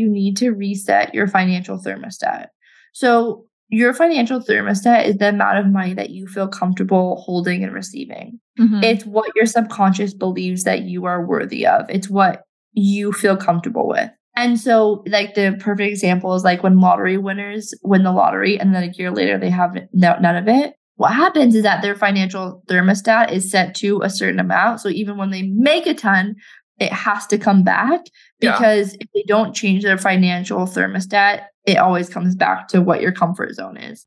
you need to reset your financial thermostat. So, your financial thermostat is the amount of money that you feel comfortable holding and receiving. Mm-hmm. It's what your subconscious believes that you are worthy of. It's what you feel comfortable with. And so, like, the perfect example is like when lottery winners win the lottery and then a year later they have none of it. What happens is that their financial thermostat is set to a certain amount. So, even when they make a ton, it has to come back because yeah. if they don't change their financial thermostat, it always comes back to what your comfort zone is.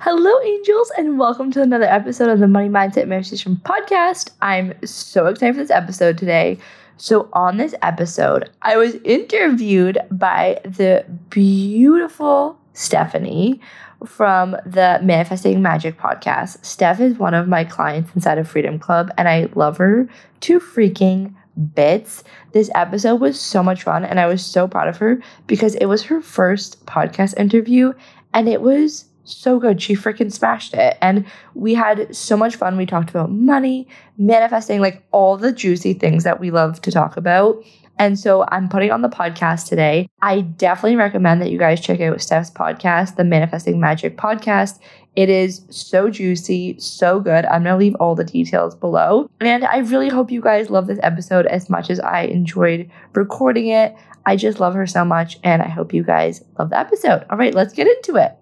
Hello, angels, and welcome to another episode of the Money Mindset Manifestation Podcast. I'm so excited for this episode today. So, on this episode, I was interviewed by the beautiful Stephanie from the Manifesting Magic podcast. Steph is one of my clients inside of Freedom Club, and I love her to freaking bits. This episode was so much fun, and I was so proud of her because it was her first podcast interview, and it was so good. She freaking smashed it. And we had so much fun. We talked about money, manifesting, like all the juicy things that we love to talk about. And so I'm putting on the podcast today. I definitely recommend that you guys check out Steph's podcast, the Manifesting Magic podcast. It is so juicy, so good. I'm going to leave all the details below. And I really hope you guys love this episode as much as I enjoyed recording it. I just love her so much, and I hope you guys love the episode. All right, let's get into it.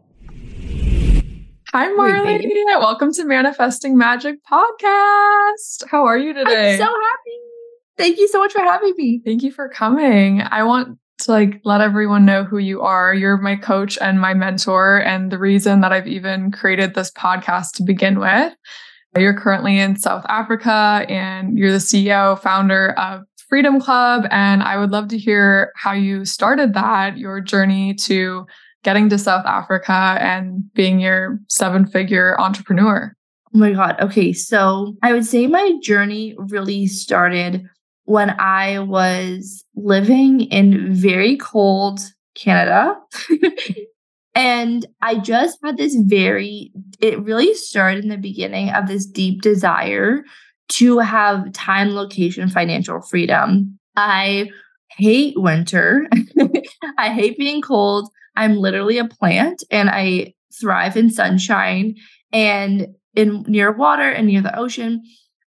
Hi, Marley. Welcome to Manifesting Magic Podcast. How are you today? I'm so happy. Thank you so much for having me. Thank you for coming. I want to like let everyone know who you are. You're my coach and my mentor and the reason that I've even created this podcast to begin with. You're currently in South Africa and you're the CEO, founder of Freedom Club and I would love to hear how you started that, your journey to getting to South Africa and being your seven figure entrepreneur? Oh my God. Okay. So I would say my journey really started when I was living in very cold Canada. and I just had this very, it really started in the beginning of this deep desire to have time, location, financial freedom. I hate winter. I hate being cold. I'm literally a plant and I thrive in sunshine and in near water and near the ocean.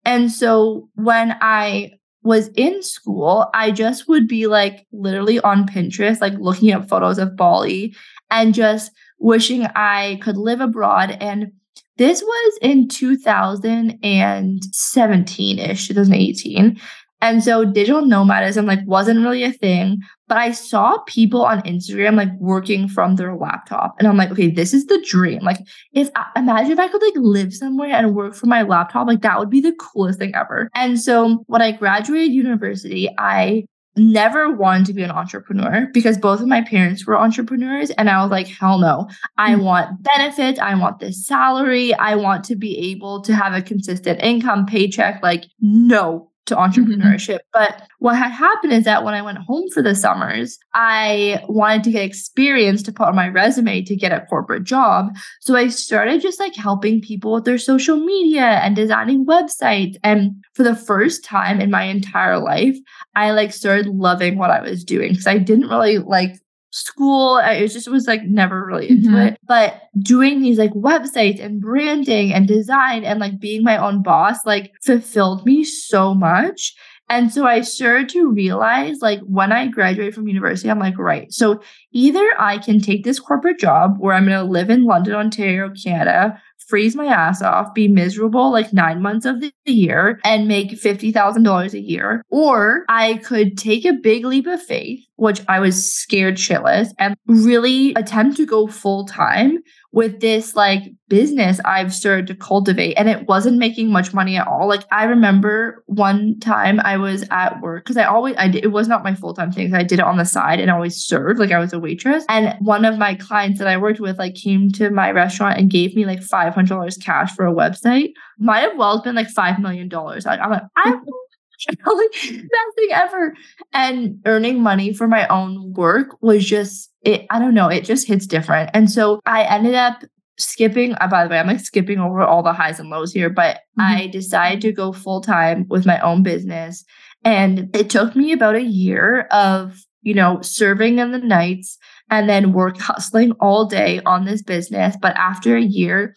And so when I was in school, I just would be like literally on Pinterest, like looking at photos of Bali and just wishing I could live abroad. And this was in 2017 ish, 2018. And so digital nomadism like wasn't really a thing, but I saw people on Instagram like working from their laptop and I'm like, okay, this is the dream. Like if I, imagine if I could like live somewhere and work from my laptop, like that would be the coolest thing ever. And so when I graduated university, I never wanted to be an entrepreneur because both of my parents were entrepreneurs and I was like hell no. I mm. want benefits, I want this salary, I want to be able to have a consistent income paycheck like no to entrepreneurship. Mm-hmm. But what had happened is that when I went home for the summers, I wanted to get experience to put on my resume to get a corporate job. So I started just like helping people with their social media and designing websites. And for the first time in my entire life, I like started loving what I was doing because I didn't really like school. It just was like never really into mm-hmm. it. But doing these like websites and branding and design and like being my own boss like fulfilled me so much. And so I started to realize like when I graduate from university, I'm like, right. So either I can take this corporate job where I'm going to live in London, Ontario, Canada, freeze my ass off, be miserable like nine months of the year, and make $50,000 a year. Or I could take a big leap of faith, which I was scared shitless, and really attempt to go full time with this like business I've started to cultivate and it wasn't making much money at all. Like I remember one time I was at work because I always I did, it was not my full-time thing. I did it on the side and always served like I was a waitress. And one of my clients that I worked with like came to my restaurant and gave me like $500 cash for a website. Might have well been like $5 million. I, I'm like, I like best thing ever. And earning money for my own work was just it, I don't know, it just hits different. And so I ended up skipping uh, by the way i'm like skipping over all the highs and lows here but mm-hmm. i decided to go full time with my own business and it took me about a year of you know serving in the nights and then work hustling all day on this business but after a year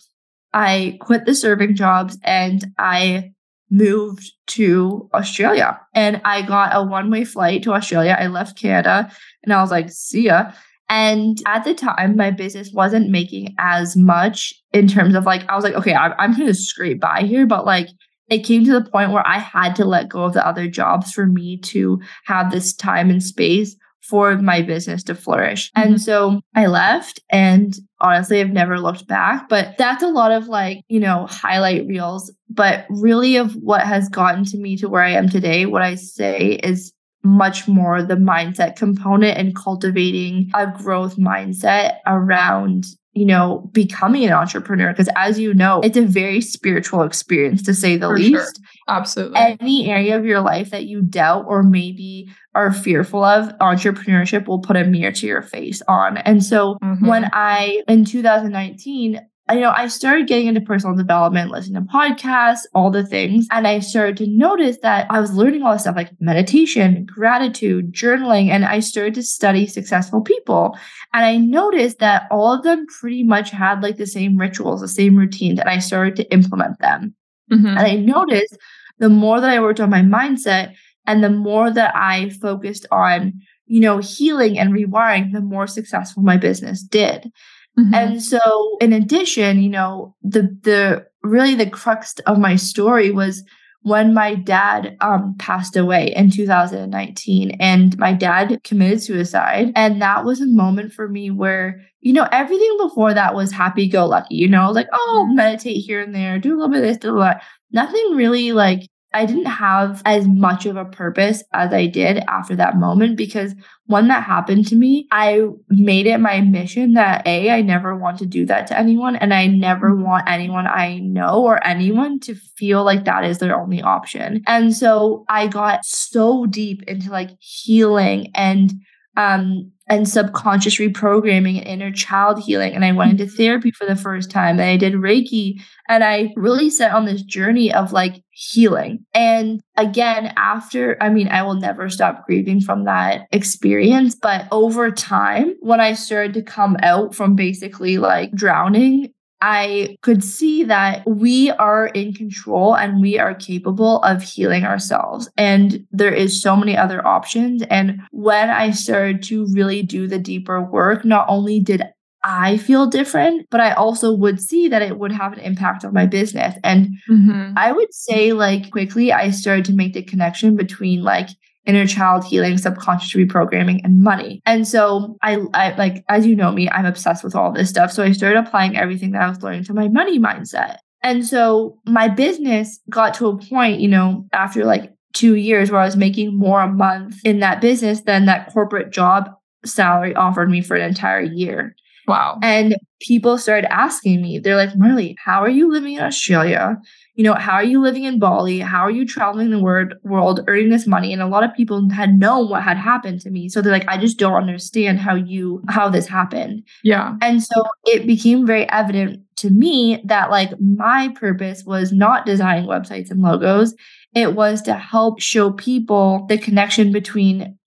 i quit the serving jobs and i moved to Australia and I got a one way flight to Australia. I left Canada and I was like, see ya. And at the time, my business wasn't making as much in terms of like, I was like, okay, I'm, I'm going to scrape by here. But like, it came to the point where I had to let go of the other jobs for me to have this time and space for my business to flourish. Mm-hmm. And so I left and honestly I've never looked back, but that's a lot of like, you know, highlight reels, but really of what has gotten to me to where I am today, what I say is much more the mindset component and cultivating a growth mindset around you know, becoming an entrepreneur. Because as you know, it's a very spiritual experience to say the For least. Sure. Absolutely. Any area of your life that you doubt or maybe are fearful of, entrepreneurship will put a mirror to your face on. And so mm-hmm. when I, in 2019, you know, I started getting into personal development, listening to podcasts, all the things. And I started to notice that I was learning all this stuff like meditation, gratitude, journaling, and I started to study successful people. And I noticed that all of them pretty much had like the same rituals, the same routines, and I started to implement them. Mm-hmm. And I noticed the more that I worked on my mindset and the more that I focused on, you know, healing and rewiring, the more successful my business did. Mm-hmm. And so in addition, you know, the the really the crux of my story was when my dad um, passed away in 2019 and my dad committed suicide and that was a moment for me where you know everything before that was happy go lucky you know like oh mm-hmm. meditate here and there do a little bit of this do a lot nothing really like I didn't have as much of a purpose as I did after that moment because when that happened to me, I made it my mission that A, I never want to do that to anyone. And I never mm-hmm. want anyone I know or anyone to feel like that is their only option. And so I got so deep into like healing and um and subconscious reprogramming and inner child healing. And I went into therapy for the first time and I did Reiki and I really set on this journey of like healing. And again, after, I mean, I will never stop grieving from that experience. But over time, when I started to come out from basically like drowning I could see that we are in control and we are capable of healing ourselves. And there is so many other options. And when I started to really do the deeper work, not only did I feel different, but I also would see that it would have an impact on my business. And mm-hmm. I would say, like, quickly, I started to make the connection between like inner child healing, subconscious reprogramming, and money. And so I, I like, as you know me, I'm obsessed with all this stuff. So I started applying everything that I was learning to my money mindset. And so my business got to a point, you know, after like two years where I was making more a month in that business than that corporate job salary offered me for an entire year. Wow. And people started asking me, they're like, Marley, how are you living in Australia? You know, how are you living in Bali? How are you traveling the word, world, earning this money? And a lot of people had known what had happened to me. So they're like, I just don't understand how you, how this happened. Yeah. And so it became very evident to me that like my purpose was not designing websites and logos. It was to help show people the connection between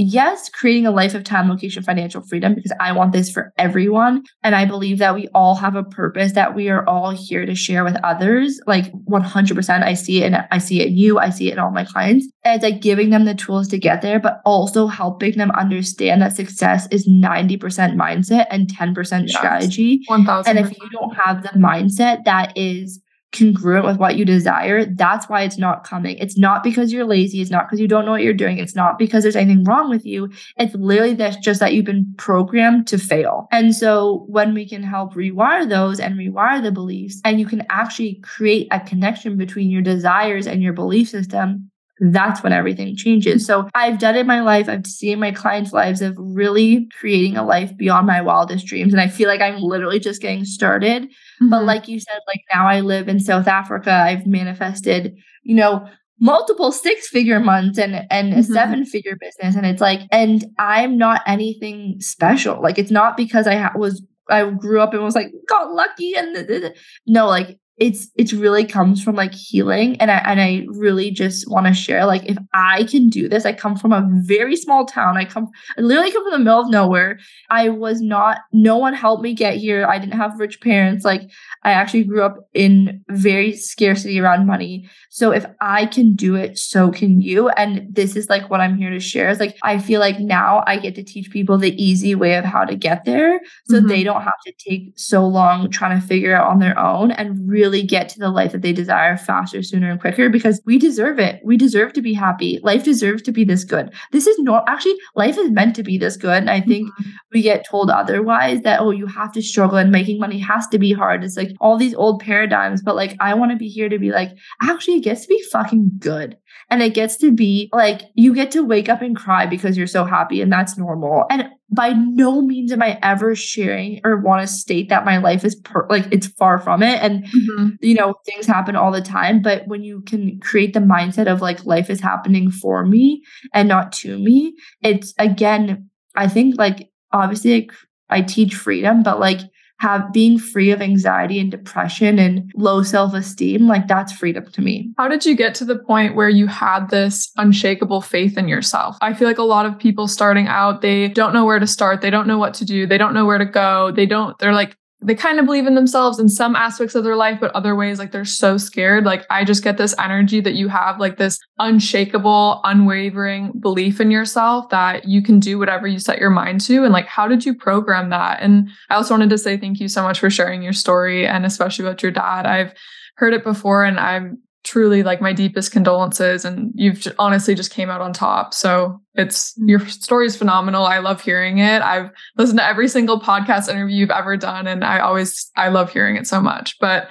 yes, creating a life of time, location, financial freedom, because I want this for everyone. And I believe that we all have a purpose that we are all here to share with others. Like 100%, I see it and I see it in you, I see it in all my clients. And it's like giving them the tools to get there, but also helping them understand that success is 90% mindset and 10% yes, strategy. 1, and if you don't have the mindset that is congruent with what you desire, that's why it's not coming. It's not because you're lazy. It's not because you don't know what you're doing. It's not because there's anything wrong with you. It's literally that's just that you've been programmed to fail. And so when we can help rewire those and rewire the beliefs, and you can actually create a connection between your desires and your belief system, that's when everything changes. So I've done it in my life. I've seen my clients' lives of really creating a life beyond my wildest dreams. And I feel like I'm literally just getting started. Mm-hmm. But like you said, like now I live in South Africa. I've manifested, you know, multiple six figure months and and mm-hmm. a seven figure business and it's like and i'm not anything special like it's not because i ha- was i grew up and was like got lucky and no like it's it's really comes from like healing and I and I really just want to share like if I can do this I come from a very small town I come I literally come from the middle of nowhere I was not no one helped me get here I didn't have rich parents like I actually grew up in very scarcity around money. So if I can do it, so can you. And this is like what I'm here to share. Is like I feel like now I get to teach people the easy way of how to get there so mm-hmm. they don't have to take so long trying to figure out on their own and really get to the life that they desire faster, sooner, and quicker because we deserve it. We deserve to be happy. Life deserves to be this good. This is not actually life is meant to be this good. And I think mm-hmm. we get told otherwise that, oh, you have to struggle and making money has to be hard. It's like all these old paradigms, but like I want to be here to be like, actually, it gets to be fucking good. And it gets to be like you get to wake up and cry because you're so happy, and that's normal. And by no means am I ever sharing or want to state that my life is per- like it's far from it. And mm-hmm. you know, things happen all the time. But when you can create the mindset of like life is happening for me and not to me, it's again, I think like obviously I teach freedom, but like have being free of anxiety and depression and low self-esteem like that's freedom to me. How did you get to the point where you had this unshakable faith in yourself? I feel like a lot of people starting out they don't know where to start they don't know what to do they don't know where to go they don't they're like they kind of believe in themselves in some aspects of their life, but other ways, like they're so scared. Like I just get this energy that you have, like this unshakable, unwavering belief in yourself that you can do whatever you set your mind to. And like, how did you program that? And I also wanted to say thank you so much for sharing your story and especially about your dad. I've heard it before and I'm truly like my deepest condolences and you've honestly just came out on top. So it's mm-hmm. your story is phenomenal. I love hearing it. I've listened to every single podcast interview you've ever done and i always i love hearing it so much. But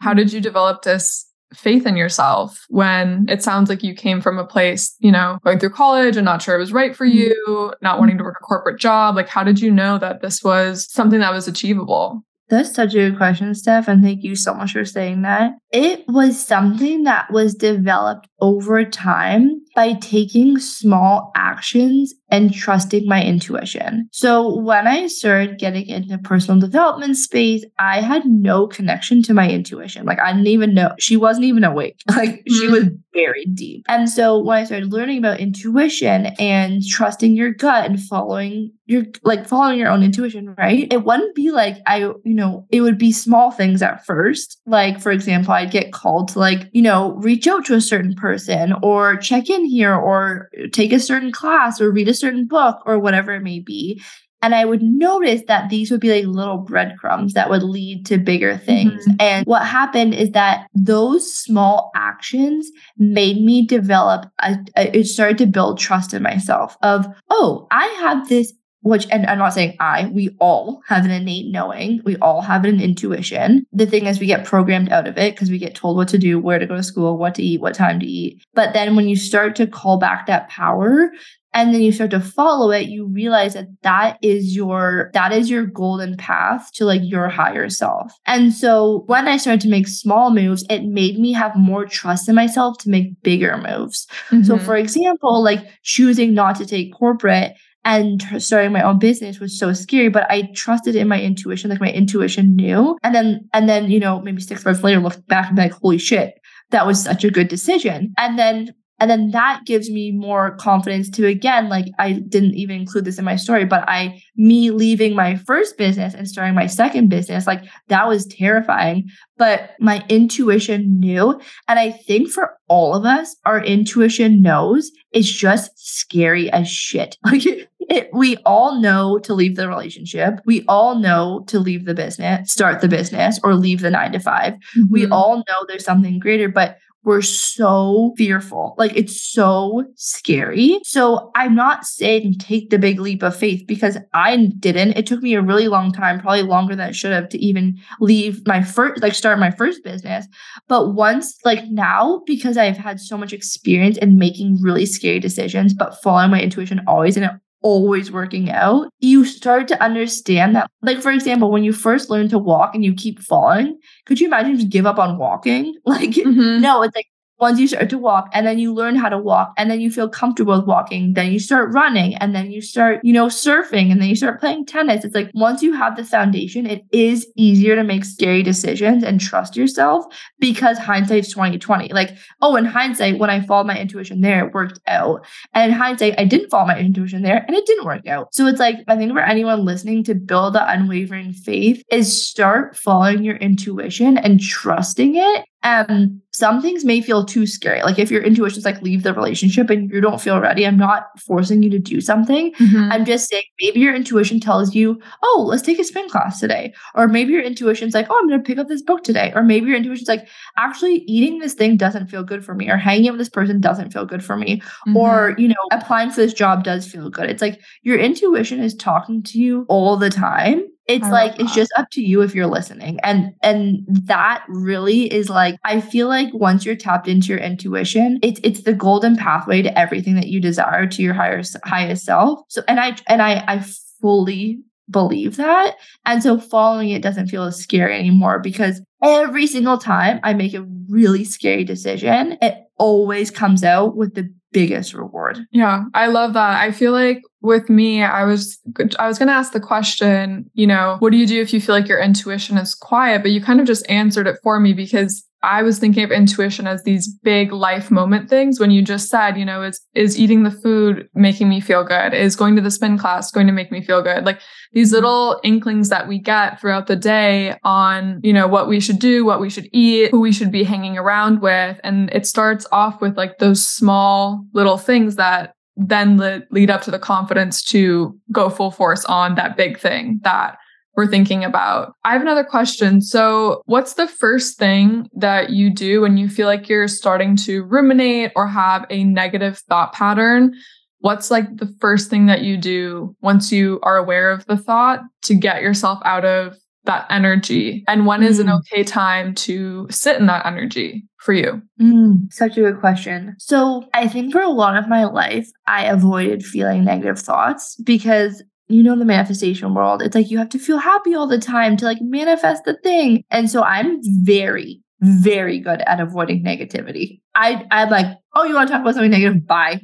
how did mm-hmm. you develop this faith in yourself when it sounds like you came from a place you know going through college and not sure it was right for mm-hmm. you not mm-hmm. wanting to work a corporate job? Like how did you know that this was something that was achievable? That's such a good question, Steph, and thank you so much for saying that. It was something that was developed over time by taking small actions and trusting my intuition. So when I started getting into personal development space, I had no connection to my intuition. Like I didn't even know she wasn't even awake. Like mm-hmm. she was buried deep. And so when I started learning about intuition and trusting your gut and following your like following your own intuition, right? It wouldn't be like I, you know, it would be small things at first. Like for example, I'd get called to like, you know, reach out to a certain person or check in here or take a certain class or read a certain book or whatever it may be. And I would notice that these would be like little breadcrumbs that would lead to bigger things. Mm-hmm. And what happened is that those small actions made me develop, a, a, it started to build trust in myself of, oh, I have this which and I'm not saying I, we all have an innate knowing. We all have an intuition. The thing is we get programmed out of it because we get told what to do, where to go to school, what to eat, what time to eat. But then when you start to call back that power, and then you start to follow it you realize that that is your that is your golden path to like your higher self and so when i started to make small moves it made me have more trust in myself to make bigger moves mm-hmm. so for example like choosing not to take corporate and starting my own business was so scary but i trusted in my intuition like my intuition knew and then and then you know maybe six months later looked back and be like holy shit that was such a good decision and then and then that gives me more confidence to again, like I didn't even include this in my story, but I, me leaving my first business and starting my second business, like that was terrifying. But my intuition knew. And I think for all of us, our intuition knows it's just scary as shit. Like we all know to leave the relationship. We all know to leave the business, start the business, or leave the nine to 5 We Mhm. all know there's something greater, but we're so fearful. Like it's so scary. So I'm not saying take the big leap of faith because I didn't. It took me a really long time, probably longer than it should have, to even leave my first, like start my first business. But once, like now, because I've had so much experience in making really scary decisions, but following my intuition always and it always working out, you start to understand that. Like, for example, when you first learn to walk and you keep falling, could you imagine you give up on walking? Like, Mhm. no, it's like once you start to walk and then you learn how to walk and then you feel comfortable with walking, then you start running and then you start, you know, surfing and then you start playing tennis. It's like once you have the foundation, it is easier to make scary decisions and trust yourself because hindsight's 2020. Like, oh, in hindsight, when I followed my intuition there, it worked out. And in hindsight, I didn't follow my intuition there and it didn't work out. So it's like, I think for anyone listening to build the unwavering faith is start following your intuition and trusting it. Um, some things may feel too scary. Like if your intuition's like leave the relationship and you don't feel ready, I'm not forcing you to do something. Mhm. I'm just saying maybe your intuition tells you, oh, let's take a spin class today. Or maybe your intuition's like, oh, I'm going to pick up this book today. Or maybe your intuition's like, actually eating this thing doesn't feel good for me. Or hanging out with this person doesn't feel good for me. Mhm. Or, you know, applying for this job does feel good. It's like your intuition is talking to you all the time. It's I like it's just up to you if you're listening. And and that really is like I feel like once you're tapped into your intuition, it's it's the golden pathway to everything that you desire to your higher highest self. So and I and I I fully believe that. And so following it doesn't feel as scary anymore because every single time I make a really scary decision, it always comes out with the biggest reward. Yeah, I love that. I feel like with me, I was I was going to ask the question, you know, what do you do if you feel like your intuition is quiet, but you kind of just answered it for me because I was thinking of intuition as these big life moment things when you just said, you know, is is eating the food making me feel good? Is going to the spin class going to make me feel good? Like these little inklings that we get throughout the day on, you know, what we should do, what we should eat, who we should be hanging around with. And it starts off with like those small little things that then lead up to the confidence to go full force on that big thing that we're thinking about. I have another question. So, what's the first thing that you do when you feel like you're starting to ruminate or have a negative thought pattern? What's like the first thing that you do once you are aware of the thought to get yourself out of that energy? And when is an Mm. okay time to sit in that energy for you? Mm, such a good question. So, I think for a lot of my life, I avoided feeling negative thoughts because you know the manifestation world. It's like you have to feel happy all the time to like manifest the thing. And so I'm very very good at avoiding negativity. I I'm like, "Oh, you want to talk about something negative? Bye."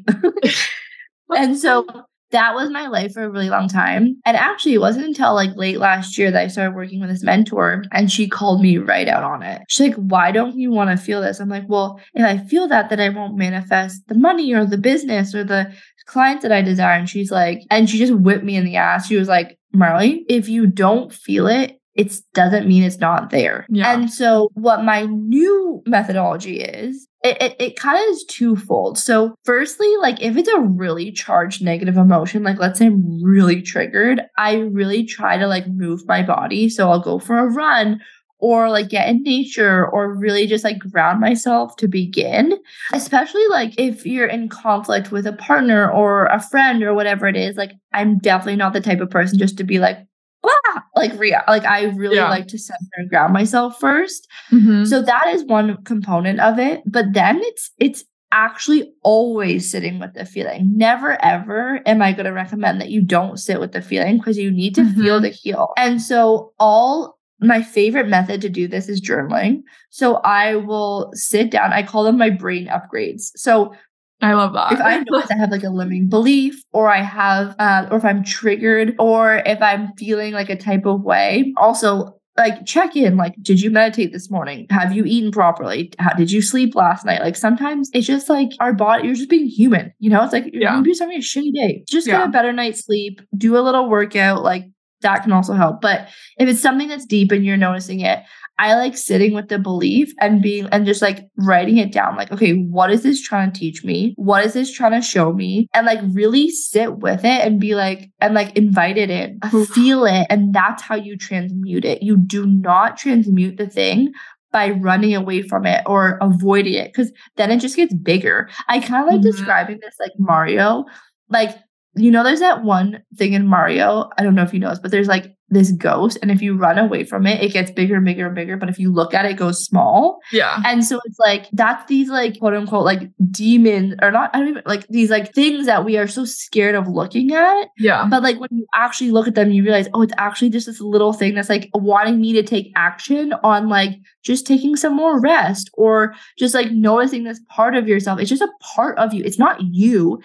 and so that was my life for a really long time. And actually, it wasn't until like late last year that I started working with this mentor and she called me right out on it. She's like, Why don't you want to feel this? I'm like, Well, if I feel that, then I won't manifest the money or the business or the clients that I desire. And she's like, and she just whipped me in the ass. She was like, Marley, if you don't feel it, it doesn't mean it's not there. Yeah. And so, what my new methodology is, it, it, it kind of is twofold. So, firstly, like if it's a really charged negative emotion, like let's say I'm really triggered, I really try to like move my body. So, I'll go for a run or like get in nature or really just like ground myself to begin. Especially like if you're in conflict with a partner or a friend or whatever it is, like I'm definitely not the type of person just to be like, blah, like rea- like I really Yeah. like to center and ground myself first. Mhm. So that is one component of it, but then it's it's actually always sitting with the feeling. Never ever am I going to recommend that you don't sit with the feeling because you need to feel Mhm. to heal. And so all my favorite method to do this is journaling. So I will sit down. I call them my brain upgrades. So I love that. if I notice I have like a limiting belief, or I have, uh, or if I'm triggered, or if I'm feeling like a type of way, also like check in. Like, did you meditate this morning? Have you eaten properly? How did you sleep last night? Like sometimes it's just like our body. You're just being human. You know, it's like Yeah. maybe you're having a shitty day. Just get a better night's sleep. Do a little workout. Like that can also help. But if it's something that's deep and you're noticing it, I like sitting with the belief and being and just like writing it down like okay what is this trying to teach me? What is this trying to show me? And like really sit with it and be like and like invite it in feel it. And that's how you transmute it. You do not transmute the thing by running away from it or avoiding it because then it just gets bigger. I kind of like mm-hmm. describing this like Mario like you know there's that one thing in Mario I don't know if you know this but there's like this ghost and if you run away from it it gets bigger and bigger and bigger but if you look at it, it goes small. Yeah. And so it's like that's these like quote unquote like demons or not i don't even like these like things that we are so scared of looking at. Yeah. But like when you actually look at them you realize oh it's actually just this little thing that's like wanting me to take action on like just taking some more rest or just like noticing this part of yourself. It's just a part of you. It's not you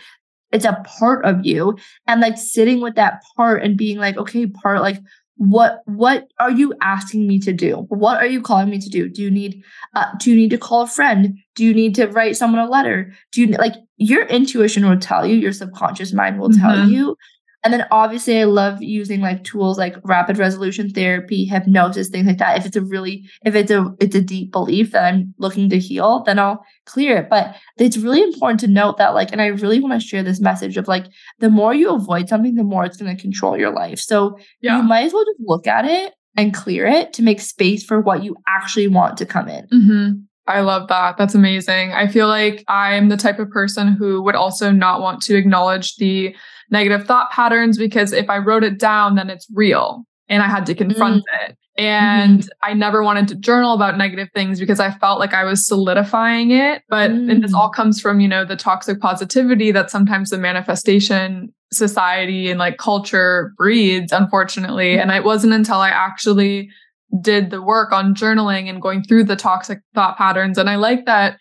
it's a part of you. And like sitting with that part and being like okay part like what what are you asking me to do? What are you calling me to do? Do you need uh, do you need to call a friend? Do you need to write someone a letter? Do you like your intuition will tell you your subconscious mind will tell mm-hmm. you and then obviously, I love using like tools like rapid resolution therapy, hypnosis, things like that. If it's a really, if it's a, it's a deep belief that I'm looking to heal, then I'll clear it. But it's really important to note that like, and I really want to share this message of like, the more you avoid something, the more it's going to control your life. So yeah. you might as well just look at it and clear it to make space for what you actually want to come in. Mm-hmm. I love that. That's amazing. I feel like I'm the type of person who would also not want to acknowledge the negative thought patterns because if I wrote it down, then it's real and I had to confront mm. it. And mm-hmm. I never wanted to journal about negative things because I felt like I was solidifying it. But mm. and this all comes from, you know, the toxic positivity that sometimes the manifestation society and like culture breeds, unfortunately. Mm. And it wasn't until I actually did the work on journaling and going through the toxic thought patterns. And I like that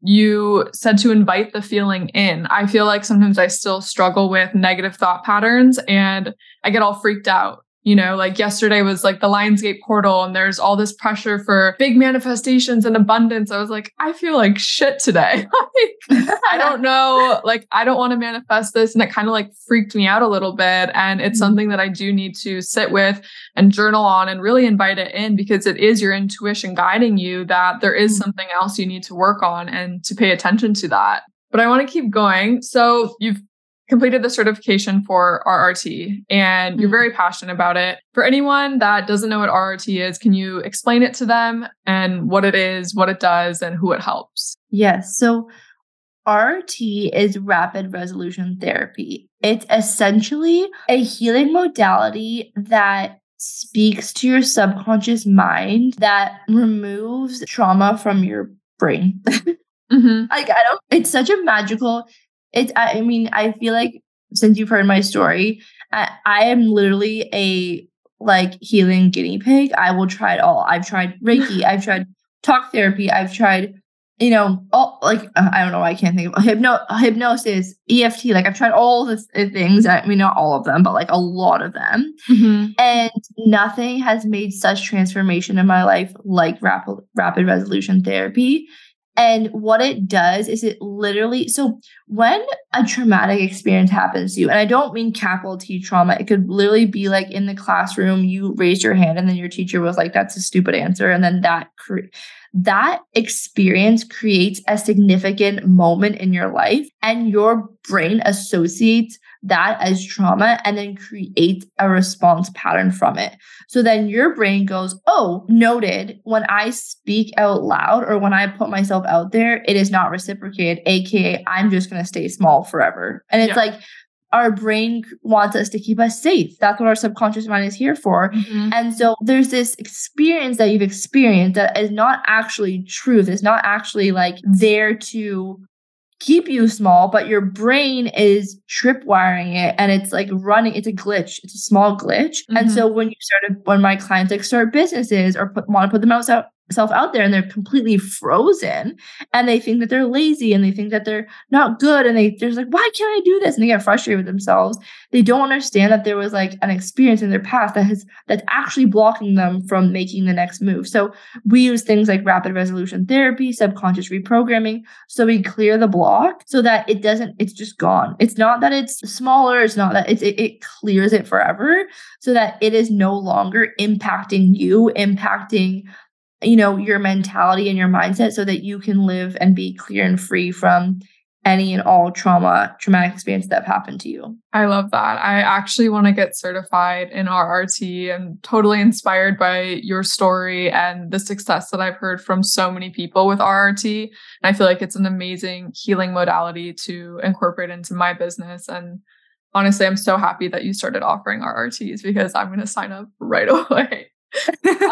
you said to invite the feeling in. I feel like sometimes I still struggle with negative thought patterns and I get all freaked out you know, like yesterday was like the Lionsgate portal and there's all this pressure for big manifestations and abundance. I was like, I feel like shit today. like, I don't know. Like, I don't want to manifest this. And it kind of like freaked me out a little bit. And it's mm-hmm. something that I do need to sit with and journal on and really invite it in because it is your intuition guiding you that there is mm-hmm. something else you need to work on and to pay attention to that. But I want to keep going. So you've completed the certification for RRT and you're mm-hmm. very passionate about it. For anyone that doesn't know what RRT is, can you explain it to them and what it is, what it does, and who it helps? Yes. So RRT is rapid resolution therapy. It's essentially a healing modality that speaks to your subconscious mind that removes trauma from your brain. mm-hmm. Like I don't it's such a magical it's I mean, I feel like since you've heard my story, I, I am literally a like healing guinea pig. I will try it all. I've tried Reiki, I've tried talk therapy, I've tried, you know, all like uh, I don't know, why I can't think of hypno hypnosis, EFT. Like I've tried all the things. I mean, not all of them, but like a lot of them, mm-hmm. and nothing has made such transformation in my life like rapid rapid resolution therapy. And what it does is it literally, so when a traumatic experience happens to you, and I don't mean capital T trauma, it could literally be like in the classroom, you raised your hand and then your teacher was like, that's a stupid answer. And then that, cre- that experience creates a significant moment in your life and your brain associates that as trauma and then create a response pattern from it. So then your brain goes, Oh, noted. When I speak out loud or when I put myself out there, it is not reciprocated, AKA, I'm just going to stay small forever. And it's yeah. like, our brain wants us to keep us safe. That's what our subconscious mind is here for. Mm-hmm. And so there's this experience that you've experienced that is not actually truth. It's not actually like there to keep you small, but your brain is tripwiring it and it's like running, it's a glitch, it's a small glitch. Mm-hmm. And so when you started, when my clients like start businesses or put, want to put them out, self out there and they're completely frozen and they think that they're lazy and they think that they're not good and they they're like why can't i do this? And they get frustrated with themselves. They don't understand that there was like an experience in their past that has that's actually blocking them from making the next move. So we use things like rapid resolution therapy subconscious reprogramming so we clear the block so that it doesn't it's just gone. It's not that it's smaller it's not that it's, it, it clears it forever so that it is no longer impacting you impacting you know, your mentality and your mindset so that you can live and be clear and free from any and all trauma, traumatic experience that have happened to you. I love that. I actually want to get certified in RRT. I'm totally inspired by your story and the success that I've heard from so many people with RRT. And I feel like it's an amazing healing modality to incorporate into my business. And honestly, I'm so happy that you started offering RRTs because I'm going to sign up right away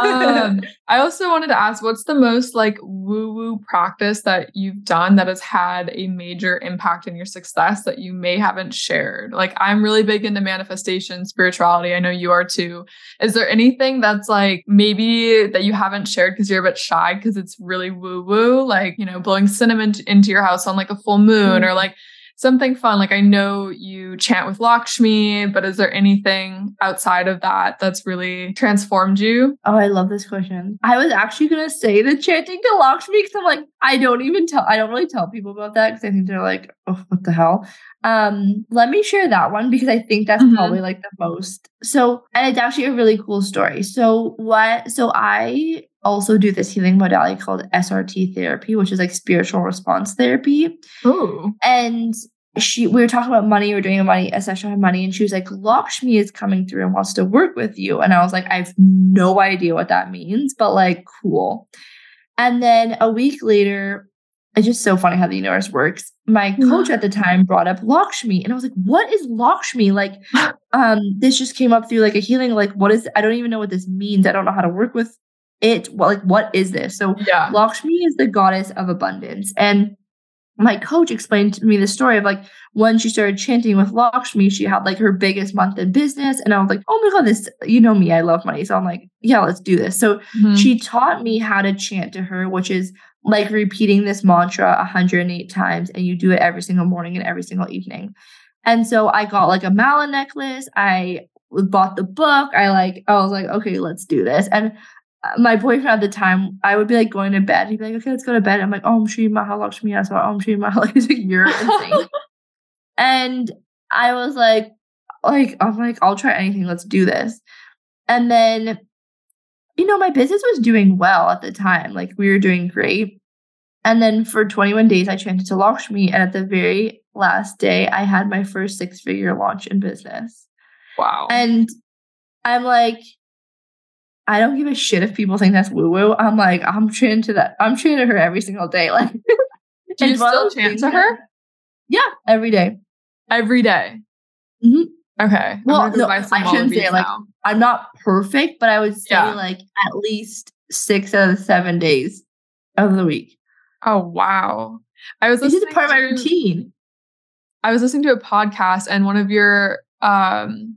um, I also wanted to ask what's the most like woo woo practice that you've done that has had a major impact in your success that you may haven't shared? Like, I'm really big into manifestation, spirituality. I know you are too. Is there anything that's like maybe that you haven't shared because you're a bit shy because it's really woo woo, like, you know, blowing cinnamon into your house on like a full moon mm. or like, something fun. Like I know you chant with Lakshmi, but is there anything outside of that that's really transformed you? Oh, I love this question. I was actually gonna say the chanting to Lakshmi because I'm like, I don't even tell I don't really tell people about that because I think they're like, oh, what the hell? Um, let me share that one because I think that's mm-hmm. probably like the most. So, and it's actually a really cool story. So, what so I also do this healing modality called SRT therapy, which is like spiritual response therapy. Ooh. And she we were talking about money, we are doing a money, a session on money, and she was like, Lakshmi is coming through and wants to work with you. And I was like, I have no idea what that means, but like cool. And then a week later, it's just so funny how the universe works. My coach at the time brought up Lakshmi, and I was like, "What is Lakshmi?" Like, um, this just came up through like a healing. Like, what is? I don't even know what this means. I don't know how to work with it. Well, like, what is this? So, yeah. Lakshmi is the goddess of abundance, and my coach explained to me the story of like when she started chanting with Lakshmi, she had like her biggest month in business. And I was like, oh my God, this, you know me, I love money. So I'm like, yeah, let's do this. So mm-hmm. she taught me how to chant to her, which is like repeating this mantra 108 times. And you do it every single morning and every single evening. And so I got like a mala necklace. I bought the book. I like, I was like, okay, let's do this. And my boyfriend at the time, I would be like going to bed. He'd be like, okay, let's go to bed. I'm like, oh, I'm Shri Mahalakshmi. I saw, oh, I'm Shri Mahalakshmi. He's like, you're insane. and I was like, like, I'm like, I'll try anything. Let's do this. And then, you know, my business was doing well at the time. Like we were doing great. And then for 21 days, I chanted to Lakshmi. And at the very last day, I had my first six figure launch in business. Wow. And I'm like, I don't give a shit if people think that's woo woo. I'm like, I'm chanting to that. I'm chanting to her every single day. Like, do you still chant to her? Yeah, every day. Every day. Mm-hmm. Okay. Well, no, I shouldn't say like I'm not perfect, but I would say yeah. like at least six out of seven days of the week. Oh wow! I was. This is part to, of my routine. I was listening to a podcast, and one of your um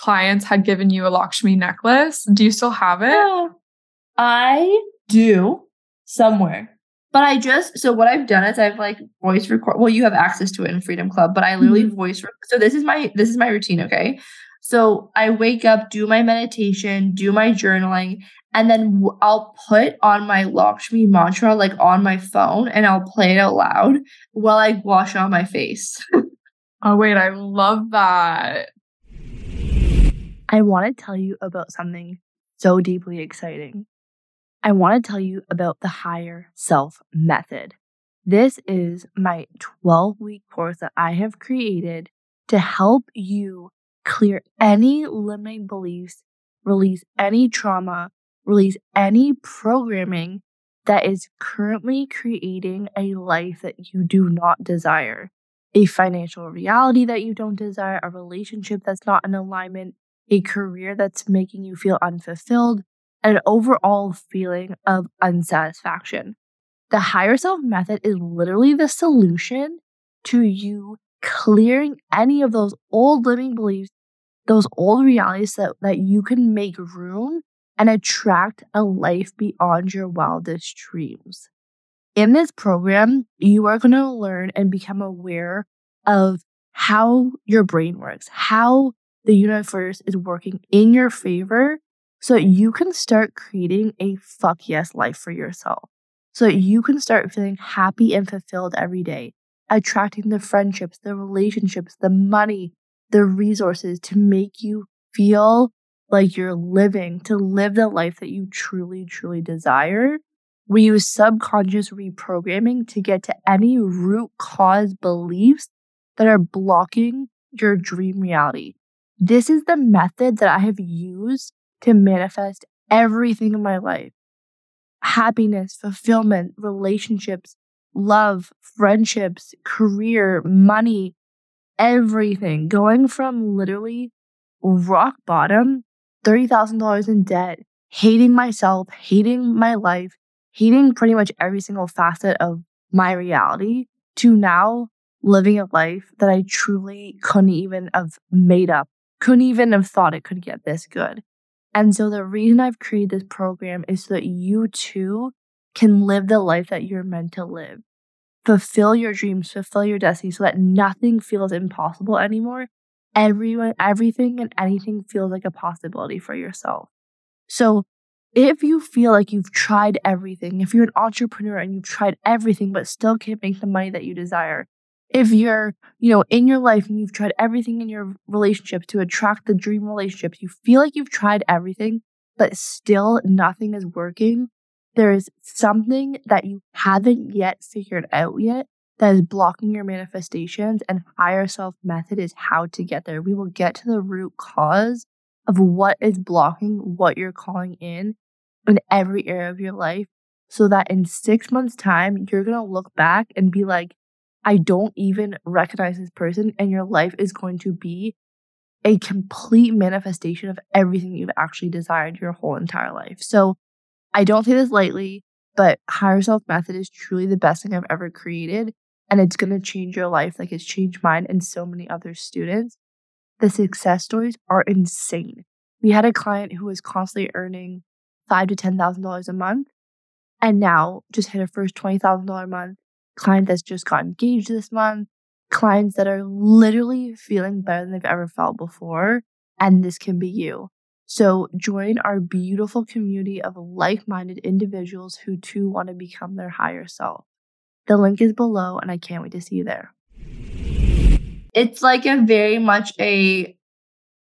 clients had given you a Lakshmi necklace. Do you still have it? I do somewhere. But I just so what I've done is I've like voice record. Well, you have access to it in Freedom Club, but I literally mm-hmm. voice. Rec- so this is my this is my routine. Okay, so I wake up, do my meditation, do my journaling, and then I'll put on my Lakshmi mantra like on my phone, and I'll play it out loud while I wash on my face. oh wait, I love that. I want to tell you about something so deeply exciting. I want to tell you about the Higher Self Method. This is my 12 week course that I have created to help you clear any limiting beliefs, release any trauma, release any programming that is currently creating a life that you do not desire, a financial reality that you don't desire, a relationship that's not in alignment, a career that's making you feel unfulfilled, and an overall feeling of unsatisfaction. The higher self method is literally the solution to you clearing any of those old limiting beliefs, those old realities that, that you can make room and attract a life beyond your wildest dreams. In this program, you are going to learn and become aware of how your brain works, how the universe is working in your favor so that you can start creating a fuck yes life for yourself. So that you can start feeling happy and fulfilled every day, attracting the friendships, the relationships, the money, the resources to make you feel like you're living to live the life that you truly, truly desire. We use subconscious reprogramming to get to any root cause beliefs that are blocking your dream reality. This is the method that I have used to manifest everything in my life happiness, fulfillment, relationships, love, friendships, career, money, everything. Going from literally rock bottom, $30,000 in debt, hating myself, hating my life, hating pretty much every single facet of my reality to now living a life that I truly couldn't even have made up, couldn't even have thought it could get this good. And so the reason I've created this program is so that you too can live the life that you're meant to live. Fulfill your dreams, fulfill your destiny so that nothing feels impossible anymore. Everyone, everything and anything feels like a possibility for yourself. So if you feel like you've tried everything, if you're an entrepreneur and you've tried everything but still can't make the money that you desire, if you're, you know, in your life and you've tried everything in your relationship to attract the dream relationship, you feel like you've tried everything, but still nothing is working, there is something that you haven't yet figured out yet that is blocking your manifestations and higher self method is how to get there. We will get to the root cause of what is blocking what you're calling in in every area of your life so that in six months time, you're going to look back and be like, I don't even recognize this person, and your life is going to be a complete manifestation of everything you've actually desired your whole entire life. So I don't say this lightly, but higher self method is truly the best thing I've ever created. And it's going to change your life like it's changed mine and so many other students. The success stories are insane. We had a client who was constantly earning five to ten thousand dollars a month and now just hit her first twenty thousand dollar month client that's just got engaged this month, clients that are literally feeling better than they've ever felt before. And this can be you. So join our beautiful community of like minded individuals who too want to become their higher self. The link is below, and I can't wait to see you there. It's like a very much a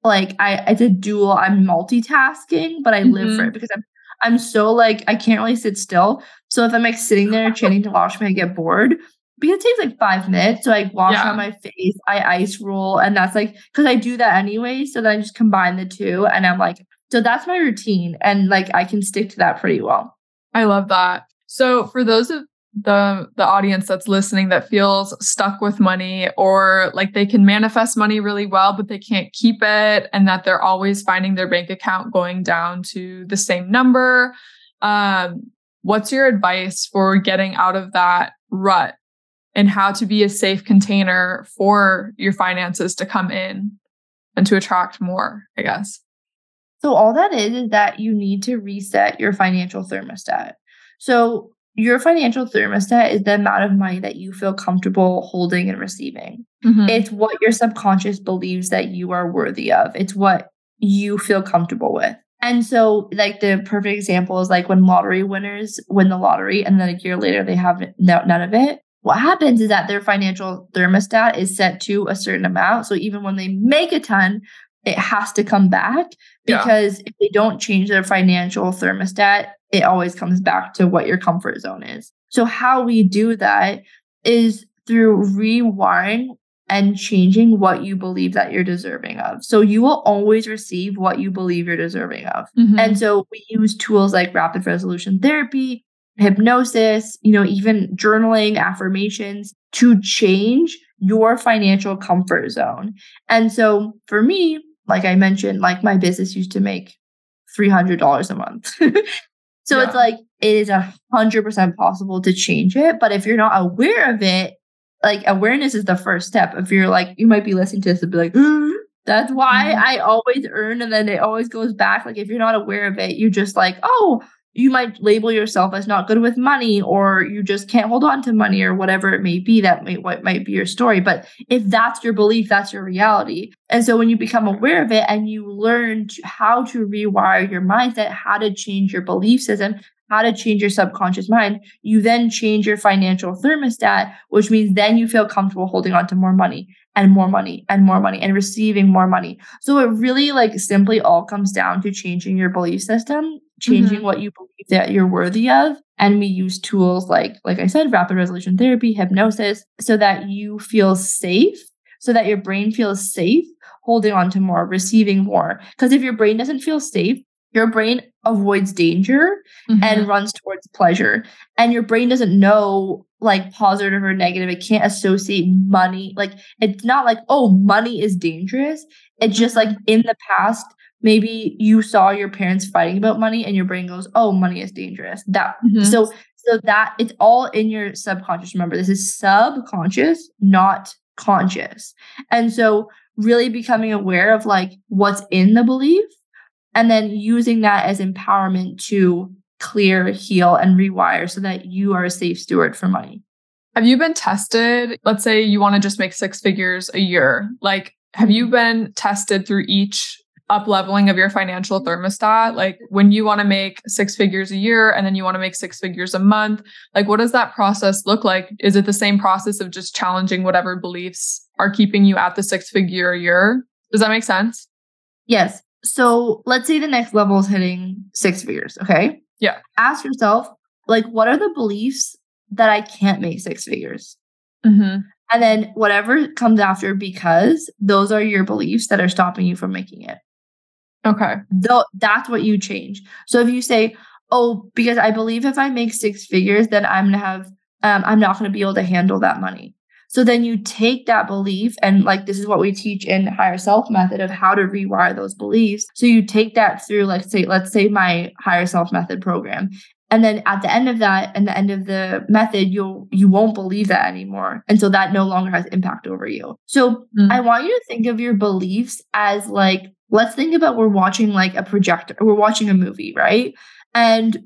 like I it's a dual I'm multitasking, but I mm-hmm. live for mm-hmm. it because I'm I'm so like I can't really sit still. So if I'm like sitting there chanting to wash me, I get bored. Because it takes like five minutes. So I wash yeah. on my face, I ice roll, and that's like because I do that anyway. So then I just combine the two and I'm like, so that's my routine. And like I can stick to that pretty well. I love that. So for those of the the audience that's listening that feels stuck with money or like they can manifest money really well but they can't keep it and that they're always finding their bank account going down to the same number. Um, what's your advice for getting out of that rut and how to be a safe container for your finances to come in and to attract more i guess? So all that is is that you need to reset your financial thermostat. So your financial thermostat is the amount of money that you feel comfortable holding and receiving. Mm-hmm. It's what your subconscious believes that you are worthy of. It's what you feel comfortable with. And so, like, the perfect example is like when lottery winners win the lottery and then a year later they have none of it. What happens is that their financial thermostat is set to a certain amount. So, even when they make a ton, it has to come back because yeah. if they don't change their financial thermostat, it always comes back to what your comfort zone is. So, how we do that is through rewiring and changing what you believe that you're deserving of. So, you will always receive what you believe you're deserving of. Mm-hmm. And so, we use tools like rapid resolution therapy, hypnosis, you know, even journaling, affirmations to change your financial comfort zone. And so, for me, like I mentioned, like my business used to make $300 a month. So yeah. it's like it is a hundred percent possible to change it. But if you're not aware of it, like awareness is the first step. If you're like, you might be listening to this and be like, that's why mm-hmm. I always earn and then it always goes back. Like if you're not aware of it, you're just like, oh, you might label yourself as not good with money or you just can't hold on to money or whatever it may be that may what might be your story. But if that's your belief that's your reality. And so when you become aware of it and you learn to, how to rewire your mindset how to change your belief system how to change your subconscious mind you then change your financial thermostat which means then you feel comfortable holding on to more money and more money and more money and receiving more money. So it really like simply all comes down to changing your belief system, changing mm-hmm. what you believe that you're worthy of. And we use tools like, like I said, rapid resolution therapy, hypnosis, so that you feel safe, so that your brain feels safe holding on to more, receiving more. Because if your brain doesn't feel safe, your brain avoids danger mm-hmm. and runs towards pleasure. And your brain doesn't know like positive or negative. It can't associate money. Like it's not like, oh, money is dangerous. It's just like mm-hmm. in the past, maybe you saw your parents fighting about money and your brain goes, oh, money is dangerous. That mm-hmm. so so that it's all in your subconscious. Remember, this is subconscious, not conscious. And so really becoming aware of like what's in the belief and then using that as empowerment to clear, heal, and rewire so that you are a safe steward for money. Have you been tested? Let's say you want to just make six figures a year. Like, have you been tested through each up leveling of your financial thermostat? Like, when you want to make six figures a year and then you want to make six figures a month, like, what does that process look like? Is it the same process of just challenging whatever beliefs are keeping you at the six figure a year? Does that make sense? Yes. So let's say the next level is hitting six figures. Okay. Yeah. Ask yourself, like, what are the beliefs that I can't make six figures? Mm-hmm. And then whatever comes after, because those are your beliefs that are stopping you from making it. Okay. Though that's what you change. So if you say, oh, because I believe if I make six figures, then I'm gonna have um, I'm not gonna be able to handle that money. So then you take that belief and like this is what we teach in higher self method of how to rewire those beliefs. So you take that through like say let's say my higher self method program and then at the end of that and the end of the method you'll you won't believe that anymore and so that no longer has impact over you so mm. i want you to think of your beliefs as like let's think about we're watching like a projector we're watching a movie right and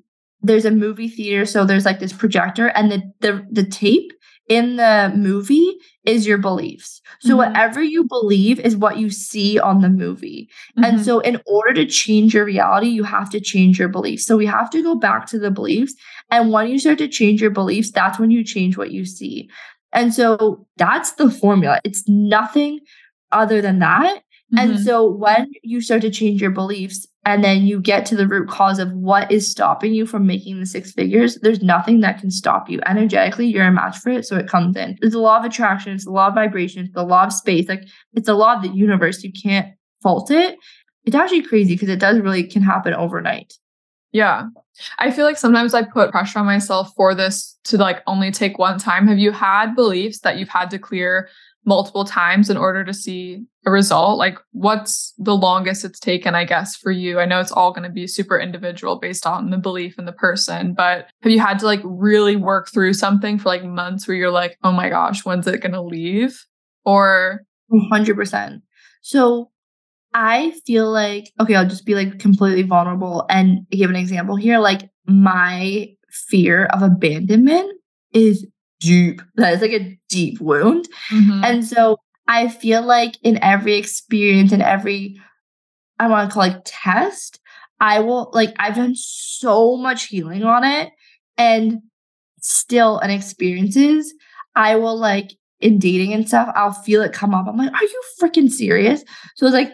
there's a movie theater so there's like this projector and the the, the tape in the movie is your beliefs. So, mm-hmm. whatever you believe is what you see on the movie. Mm-hmm. And so, in order to change your reality, you have to change your beliefs. So, we have to go back to the beliefs. And when you start to change your beliefs, that's when you change what you see. And so, that's the formula. It's nothing other than that. Mm-hmm. And so, when you start to change your beliefs, and then you get to the root cause of what is stopping you from making the six figures, there's nothing that can stop you. Energetically, you're a match for it. So it comes in. It's a law of attraction, it's a law of vibration, it's the law of space. Like it's a law of the universe. You can't fault it. It's actually crazy because it does really can happen overnight. Yeah. I feel like sometimes I put pressure on myself for this to like only take one time. Have you had beliefs that you've had to clear multiple times in order to see a result? Like, what's the longest it's taken, I guess, for you? I know it's all going to be super individual based on the belief in the person, but have you had to like really work through something for like months where you're like, oh my gosh, when's it going to leave? Or 100%. So, I feel like, okay, I'll just be like completely vulnerable and give an example here. Like, my fear of abandonment is deep. That is like a deep wound. Mm-hmm. And so I feel like in every experience in every, I want to call it test, I will like, I've done so much healing on it. And still in experiences, I will like in dating and stuff, I'll feel it come up. I'm like, are you freaking serious? So it's like,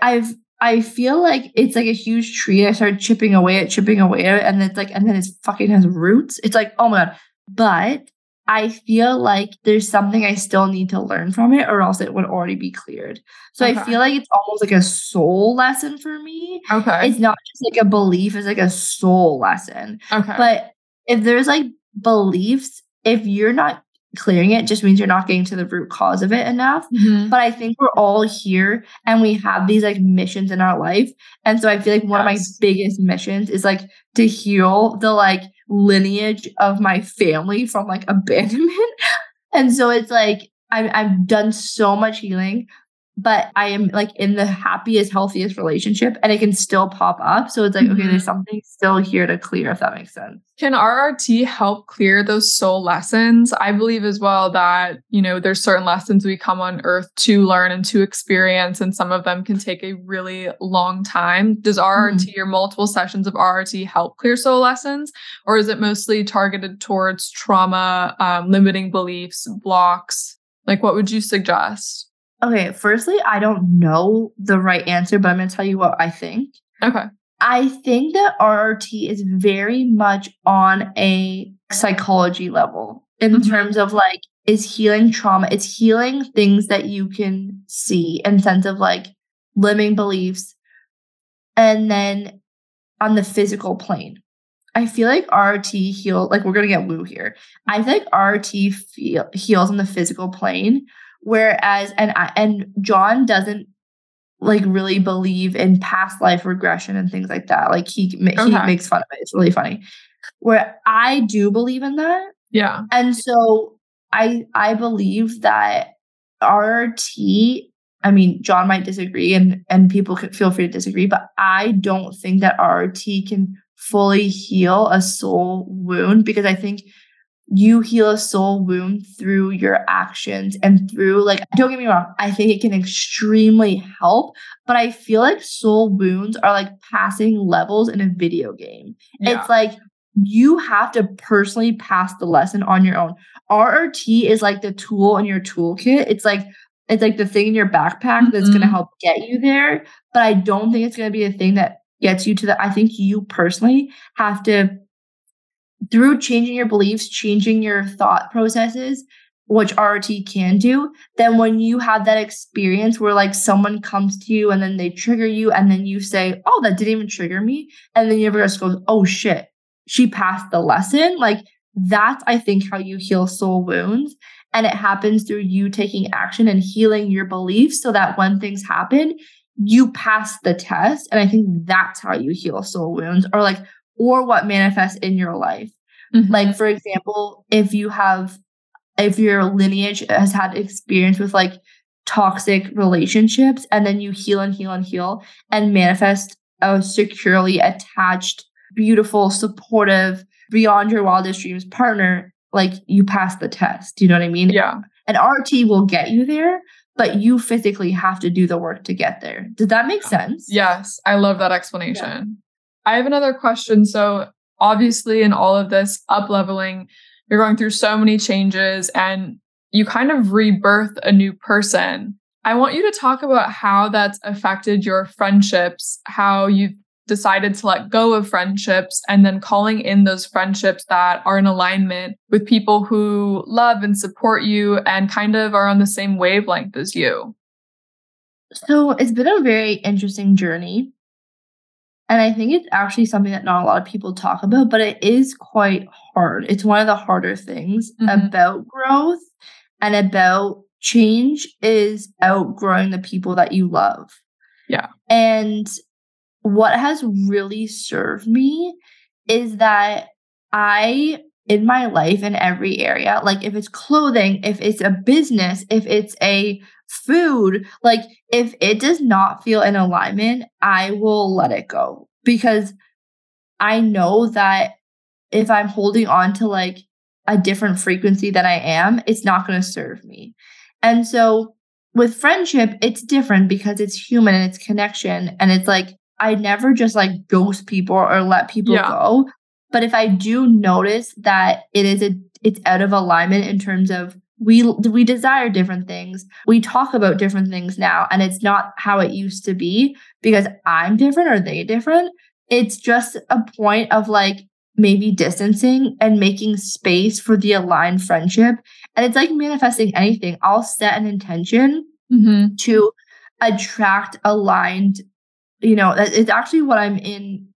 I've, I feel like it's like a huge tree. I start chipping away at chipping away at it, and it's like, and then it fucking has roots. It's like, oh my god, but I feel like there's something I still need to learn from it, or else it would already be cleared. So okay. I feel like it's almost like a soul lesson for me. Okay. It's not just like a belief, it's like a soul lesson. Okay. But if there's like beliefs, if you're not clearing it just means you're not getting to the root cause of it enough. Mm-hmm. But I think we're all here and we have these like missions in our life. And so I feel like one yes. of my biggest missions is like to heal the like lineage of my family from like abandonment. and so it's like I've, I've done so much healing but I am like in the happiest, healthiest relationship and it can still pop up. So it's like, mm-hmm. okay, there's mm-hmm. something still here to clear, if that makes sense. Can RRT help clear those soul lessons? I believe as well that, you know, there's certain lessons we come on earth to learn and to experience, and some of them can take a really long time. Does RRT mm-hmm. or multiple sessions of RRT help clear soul lessons? Or is it mostly targeted towards trauma, um, limiting beliefs, blocks? Like, what would you suggest? Okay, firstly, I don't know the right answer, but I'm going to tell you what I think. Okay. I think that RRT is very much on a psychology level in Mhm. terms of like, is healing trauma, it's healing things that you can see in sense of like limiting beliefs. And then on the physical plane, I feel like RRT heal, like we're going to get woo here. I feel like RRT feel, heals on the physical plane. Whereas, and I, and John doesn't like really believe in past life regression and things like that. Like he he Okay. makes fun of it. It's really funny. Where I do believe in that, Yeah. and so I I believe that RRT. I mean, John might disagree, and and people could feel free to disagree, but I don't think that RRT can fully heal a soul wound because I think you heal a soul wound through your actions and through like don't get me wrong i think it can extremely help but i feel like soul wounds are like passing levels in a video game. Yeah. it's like you have to personally pass the lesson on your own. Rrt is like the tool in your toolkit. It's like it's like the thing in your backpack that's going to help get you there but i don't think it's going to be the thing that gets you to the i think you personally have to through changing your beliefs, changing your thought processes, which RRT can do, then when you have that experience where like someone comes to you and then they trigger you, and then you say, Oh, that didn't even trigger me. And then you ever just go, Oh shit, she passed the lesson. Like that's, I think, how you heal soul wounds. And it happens through you taking action and healing your beliefs so that when things happen, you pass the test. And I think that's how you heal soul wounds or like or what manifests in your life. Mhm. Like, for example, if you have, if your lineage has had experience with like toxic relationships, and then you heal and heal and heal and manifest a securely attached, beautiful, supportive, beyond your wildest dreams partner, like you pass the test. You know what I mean? yeah. And RRT will get you there, but you physically have to do the work to get there. Does that make sense? Yes, I love that explanation. I have another question. So, obviously, in all of this up leveling, you're going through so many changes and you kind of rebirth a new person. I want you to talk about how that's affected your friendships, how you've decided to let go of friendships, and then calling in those friendships that are in alignment with people who love and support you and kind of are on the same wavelength as you. So it's been a very interesting journey. And I think it's actually something that not a lot of people talk about, but it is quite hard. It's one of the harder things Mhm. about growth and about change is outgrowing the people that you love. Yeah. And what has really served me is that I, in my life, in every area, like if it's clothing, if it's a business, if it's a food, like if it does not feel in alignment, I will let it go because I know that if I'm holding on to like a different frequency than I am, it's not going to serve me. And so with friendship, it's different because it's human and it's connection. And it's like, I never just like ghost people or let people Yeah. go. But if I do notice that it is a it's out of alignment in terms of we we desire different things. We talk about different things now and it's not how it used to be because I'm different or they different. It's just a point of like maybe distancing and making space for the aligned friendship. And it's like manifesting anything. I'll set an intention Mm-hmm. to attract aligned you know it's actually what i'm in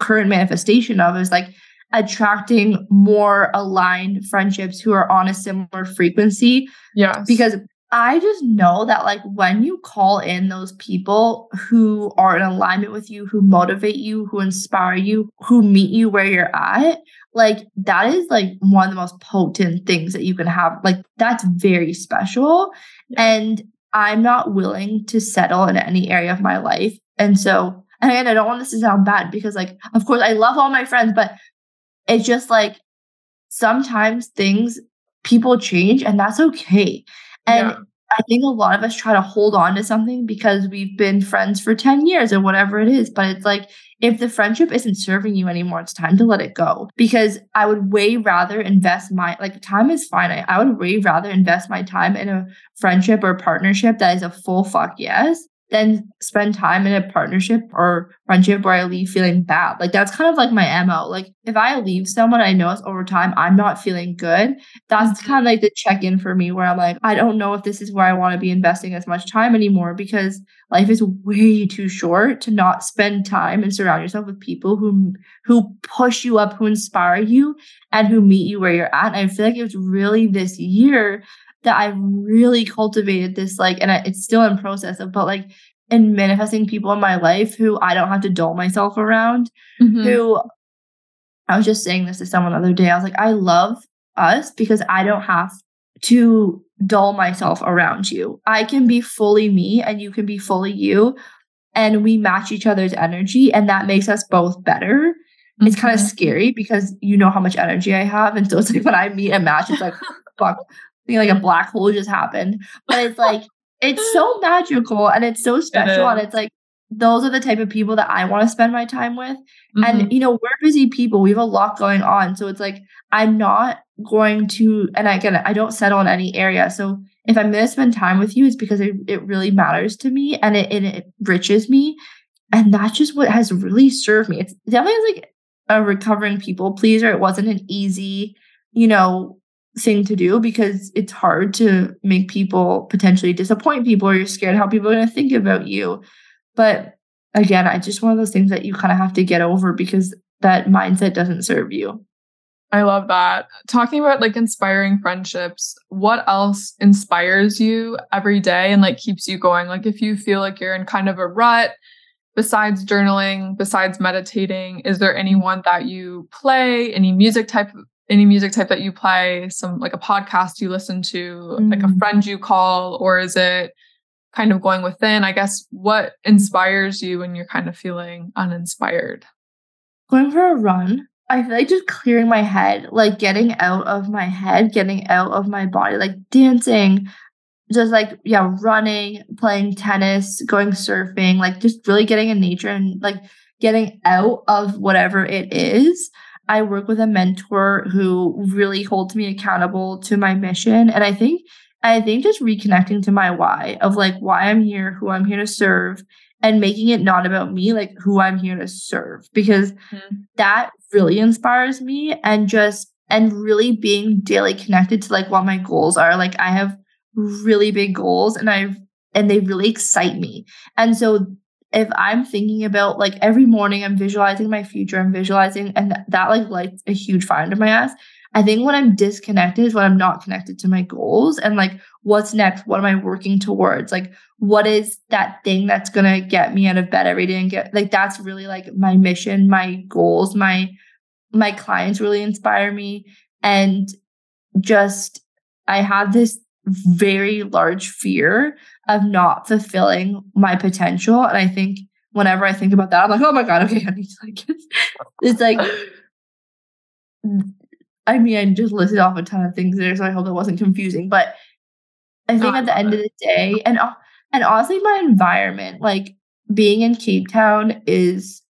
current manifestation of is like attracting more aligned friendships who are on a similar frequency Yeah. because i just know that like when you call in those people who are in alignment with you who motivate you who inspire you who meet you where you're at like that is like one of the most potent things that you can have like that's very special Yeah. and i'm not willing to settle in any area of my life and so and again i don't want this to sound bad because like of course i love all my friends but it's just like sometimes things people change and that's okay and Yeah. I think a lot of us try to hold on to something because we've been friends for 10 years or whatever it is. But it's like, if the friendship isn't serving you anymore, it's time to let it go. Because I would way rather invest my like time is finite. I would way rather invest my time in a friendship or partnership that is a full fuck yes than spend time in a partnership or friendship where I leave feeling bad. Like that's kind of like my MO. Like if I leave someone I notice over time I'm not feeling good, that's Mhm. kind of like the check-in for me where I'm like, I don't know if this is where I want to be investing as much time anymore because life is way too short to not spend time and surround yourself with people who who push you up, who inspire you, and who meet you where you're at. And I feel like it was really this year that I really cultivated this, like, and I, it's still in process of, but like, in manifesting people in my life who I don't have to dull myself around. Mhm. Who I was just saying this to someone the other day. I was like, I love us because I don't have to dull myself around you. I can be fully me and you can be fully you. And we match each other's energy, and that makes us both better. It's kind of Mhm. scary because you know how much energy I have. And so it's like when I meet a match, it's like, fuck, Like a black hole just happened. But it's like, it's so magical and it's so special. and it's like, those are the type of people that I want to spend my time with. Mhm. And, you know, we're busy people. We have a lot going on. So it's like, I'm not going to, and again, I don't settle in any area. So if I'm to spend time with you, it's because it, it really matters to me and it, and it enriches me. And that's just what has really served me. It's definitely like a recovering people pleaser. It wasn't an easy, you know, thing to do because it's hard to make people potentially disappoint people or you're scared how people are going to think about you. But again, I just one of those things that you kind of have to get over because that mindset doesn't serve you. I love that. Talking about like inspiring friendships, what else inspires you every day and like keeps you going? Like if you feel like you're in kind of a rut, besides journaling, besides meditating, is there anyone that you play, any music type any music type that you play, some like a podcast you listen to, like a Mm. friend you call, or is it kind of going within? I guess what inspires you when you're kind of feeling uninspired? Going for a run, I feel like just clearing my head, like getting out of my head, getting out of my body, like dancing, just like yeah, running, playing tennis, going surfing, like just really getting in nature and like getting out of whatever it is. I work with a mentor who really holds me accountable to my mission. And I think I think just reconnecting to my why of like why I'm here, who I'm here to serve, and making it not about me, like who I'm here to serve. Because Mhm. that really inspires me and just and really being daily connected to like what my goals are. Like I have really big goals and I've and they really excite me. And so if I'm thinking about like every morning I'm visualizing my future, I'm visualizing and th- that like lights a huge fire under my ass. I think when I'm disconnected is when I'm not connected to my goals and like what's next? What am I working towards? Like what is that thing that's gonna get me out of bed every day and get like that's really like my mission, my goals, my my clients really inspire me and just I have this very large fear of not fulfilling my potential. And I think whenever I think about that, I'm like, oh my God, okay, I need to like it's like I mean, I just listed off a ton of things there, so I hope that wasn't confusing. But I think at the end of the day, and and honestly, my environment, like being in Cape Town, is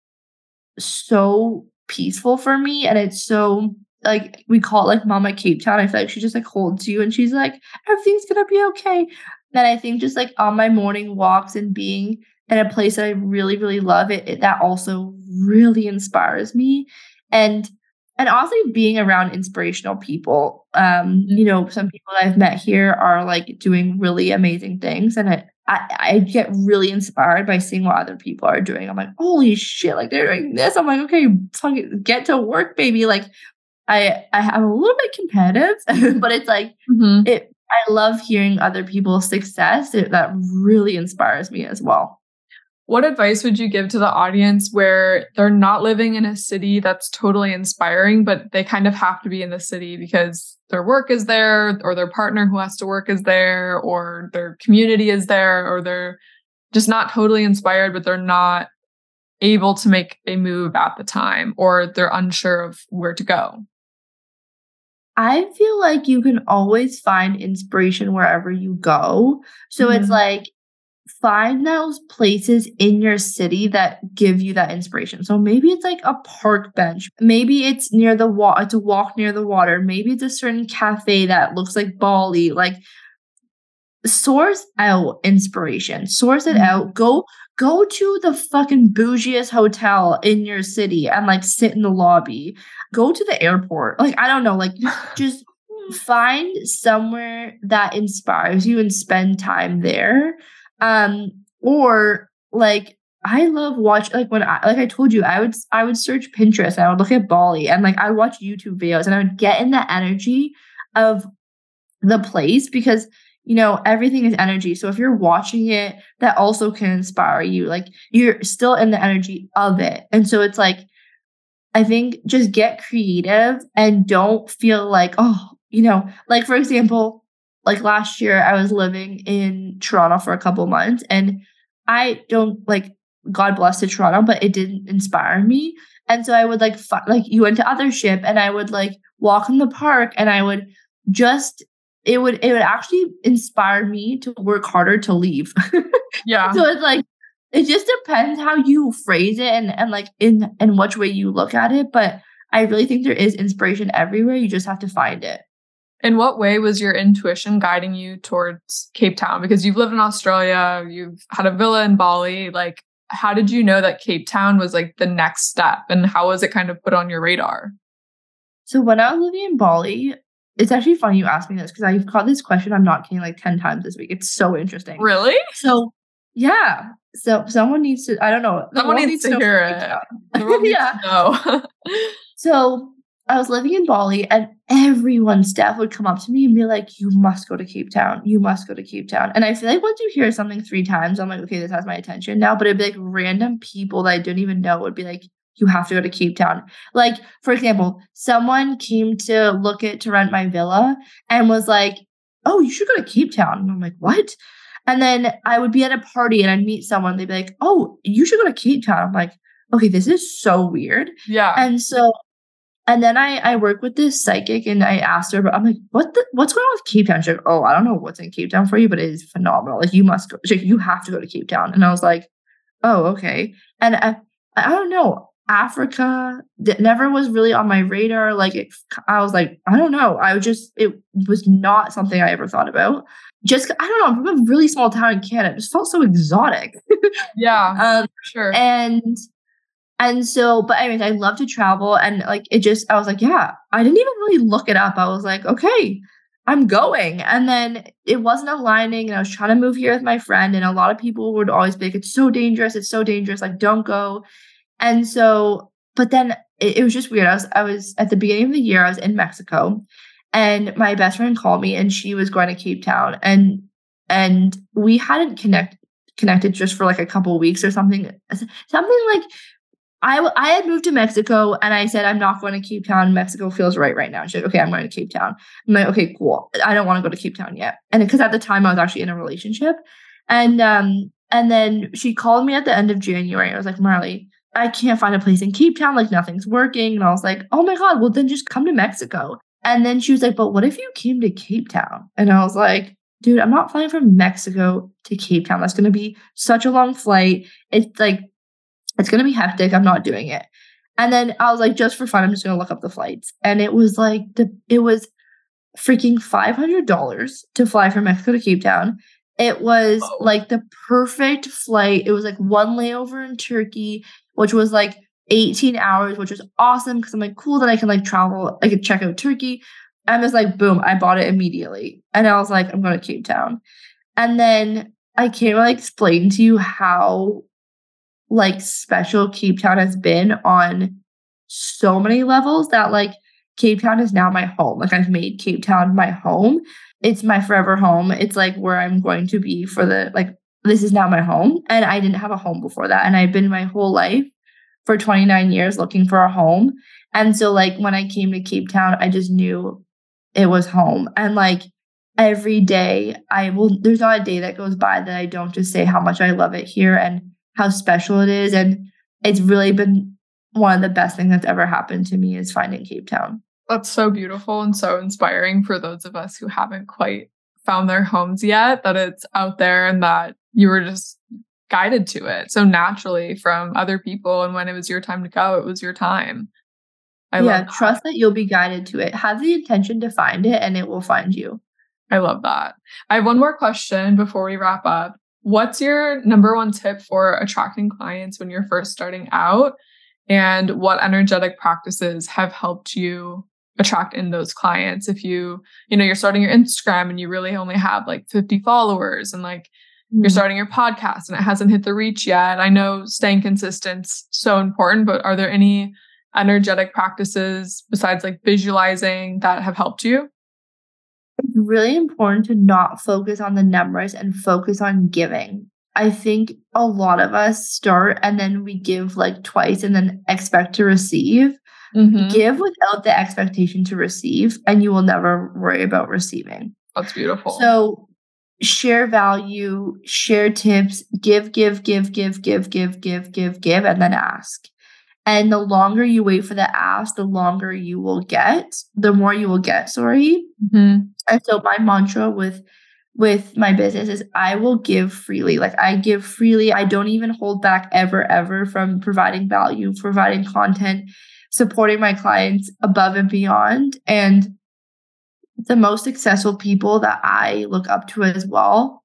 so peaceful for me, and it's so like we call it like Mama Cape Town. I feel like she just like holds you, and she's like, everything's gonna be okay. And I think just like on my morning walks and being in a place that I really, really love, it, it that also really inspires me, and and also being around inspirational people. Um, you know, some people that I've met here are like doing really amazing things, and I, I I get really inspired by seeing what other people are doing. I'm like, holy shit, like they're doing this. I'm like, okay, fucking get to work, baby. Like, I I am a little bit competitive, but it's like Mhm. it. I love hearing other people's success. It, that really inspires me as well. What advice would you give to the audience where they're not living in a city that's totally inspiring, but they kind of have to be in the city because their work is there, or their partner who has to work is there, or their community is there, or they're just not totally inspired, but they're not able to make a move at the time, or they're unsure of where to go? I feel like you can always find inspiration wherever you go. So it's Mhm. like find those places in your city that give you that inspiration. So maybe it's like a park bench. Maybe it's near the water to walk near the water. Maybe it's a certain cafe that looks like Bali. Like source out inspiration. Source it out. Mm-hmm. Go go to the fucking bougiest hotel in your city and like sit in the lobby. Go to the airport. Like I don't know, like just find somewhere that inspires you and spend time there um or like i love watch like when i like i told you i would i would search pinterest and i would look at bali and like i watch youtube videos and i would get in the energy of the place because you know everything is energy. So if you're watching it that also can inspire you. Like you're still in the energy of it. And so it's like i think just get creative and don't feel like oh you know, like for example, like last year I was living in Toronto for a couple months and I don't like God bless to Toronto, but it didn't inspire me. And so I would like like you went to Othership and I would like walk in the park and I would just it would it would actually inspire me to work harder to leave. Yeah. so it's like it just depends how you phrase it and and like in in which way you look at it. But I really think there is inspiration everywhere. You just have to find it. In what way was your intuition guiding you towards Cape Town? Because you've lived in Australia, you've had a villa in Bali. Like, how did you know that Cape Town was like the next step? And how was it kind of put on your radar? So when I was living in Bali, it's actually funny you asked me this because I've got this question I'm not kidding like 10 times this week. It's so interesting. Really? So yeah. So someone needs to I don't know. the Someone world needs to know hear it. The world needs Yeah. to know. So I was living in Bali and everyone's staff would come up to me and be like, You must go to Cape Town. You must go to Cape Town. And I feel like once you hear something three times, I'm like, okay, this has my attention now. But it'd be like random people that I didn't even know would be like, you have to go to Cape Town. Like, for example, someone came to look at to rent my villa and was like, Oh, you should go to Cape Town. And I'm like, what? And then I would be at a party and I'd meet someone. They'd be like, Oh, you should go to Cape Town. I'm like, okay, this is so weird. yeah. And so, and then I I work with this psychic, and I asked her, but I'm like, what the what's going on with Cape Town? She's like, oh, I don't know what's in Cape Town for you, but it is phenomenal. Like you must go. She's like, you have to go to Cape Town. And I was like, oh, okay. And I I don't know. Africa that never was really on my radar. Like it, I was like, I don't know. I just it was not something I ever thought about. Just I don't know. I'm from a really small town in Canada. It just felt so exotic. yeah. Um, Sure. and and so but anyways i love to travel and like it just i was like yeah i didn't even really look it up i was like okay i'm going and then it wasn't aligning and i was trying to move here with my friend and a lot of people would always be like it's so dangerous it's so dangerous like don't go and so but then it, it was just weird i was i was at the beginning of the year i was in mexico and my best friend called me and she was going to cape town and and we hadn't connect connected just for like a couple weeks or something something like I, I had moved to Mexico and I said, I'm not going to Cape Town. Mexico feels right right now. She's like, okay, I'm going to Cape Town. I'm like, okay, cool. I don't want to go to Cape Town yet. And because at the time I was actually in a relationship. And um, and then she called me at the end of January. I was like, Marley, I can't find a place in Cape Town. Like nothing's working. And I was like, oh my God, well then just come to Mexico. And then she was like, but what if you came to Cape Town? And I was like, dude, I'm not flying from Mexico to Cape Town. That's going to be such a long flight. It's like, it's going to be hectic. I'm not doing it. And then I was like, just for fun, I'm just going to look up the flights. And it was like, the it was freaking $500 to fly from Mexico to Cape Town. It was Oh. like the perfect flight. It was like one layover in Turkey, which was like 18 hours, which was awesome because I'm like, cool, that I can like travel, I could check out Turkey. And it's like, boom, I bought it immediately. And I was like, I'm going to Cape Town. And then I can't really explain to you how like special Cape Town has been on so many levels that like Cape Town is now my home. Like I've made Cape Town my home. It's my forever home. It's like where I'm going to be for the like this is now my home. And I didn't have a home before that. And I've been my whole life for 29 years looking for a home. And so like when I came to Cape Town, I just knew it was home. And like every day I will there's not a day that goes by that I don't just say how much I love it here and how special it is. And it's really been one of the best things that's ever happened to me is finding Cape Town. That's so beautiful and so inspiring for those of us who haven't quite found their homes yet, that it's out there and that you were just guided to it so naturally from other people. And when it was your time to go, it was your time. I yeah, that. trust that you'll be guided to it. Have the intention to find it and it will find you. I love that. I have one more question before we wrap up. What's your number one tip for attracting clients when you're first starting out? And what energetic practices have helped you attract in those clients if you you know you're starting your instagram and you really only have like 50 followers and like mm-hmm. you're starting your podcast and it hasn't hit the reach yet i know staying consistent's so important but are there any energetic practices besides like visualizing that have helped you it's really important to not focus on the numbers and focus on giving I think a lot of us start and then we give like twice and then expect to receive. Mm-hmm. Give without the expectation to receive, and you will never worry about receiving. That's beautiful. So share value, share tips, give, give, give, give, give, give, give, give, give, and then ask. And the longer you wait for the ask, the longer you will get, the more you will get, sorry. Mm-hmm. And so my mantra with with my business is I will give freely. Like I give freely. I don't even hold back ever, ever from providing value, providing content, supporting my clients above and beyond. And the most successful people that I look up to as well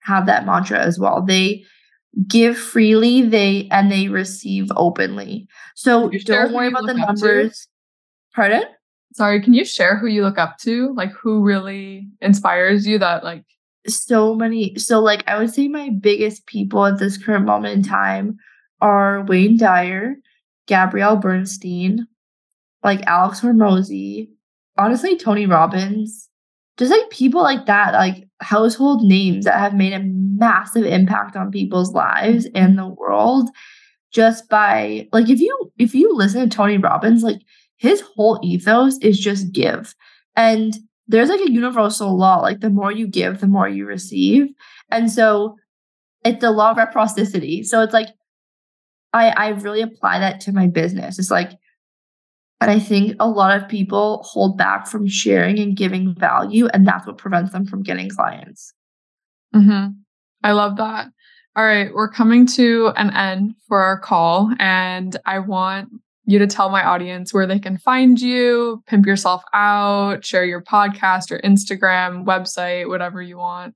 have that mantra as well. They give freely, they and they receive openly. So don't worry about the numbers. Pardon? Sorry, can you share who you look up to? Like who really inspires you that like so many so like I would say my biggest people at this current moment in time are Wayne Dyer, Gabrielle Bernstein, like Alex Hormozi, honestly, Tony Robbins, just like people like that, like household names that have made a massive impact on people's lives and the world just by like if you if you listen to Tony Robbins, like his whole ethos is just give. And there's like a universal law, like the more you give, the more you receive. And so it's the law of reciprocity. So it's like I I really apply that to my business. It's like and I think a lot of people hold back from sharing and giving value, and that's what prevents them from getting clients. Mm-hmm. I love that. All right, we're coming to an end for our call, and I want you to tell my audience where they can find you, pimp yourself out, share your podcast or Instagram, website, whatever you want.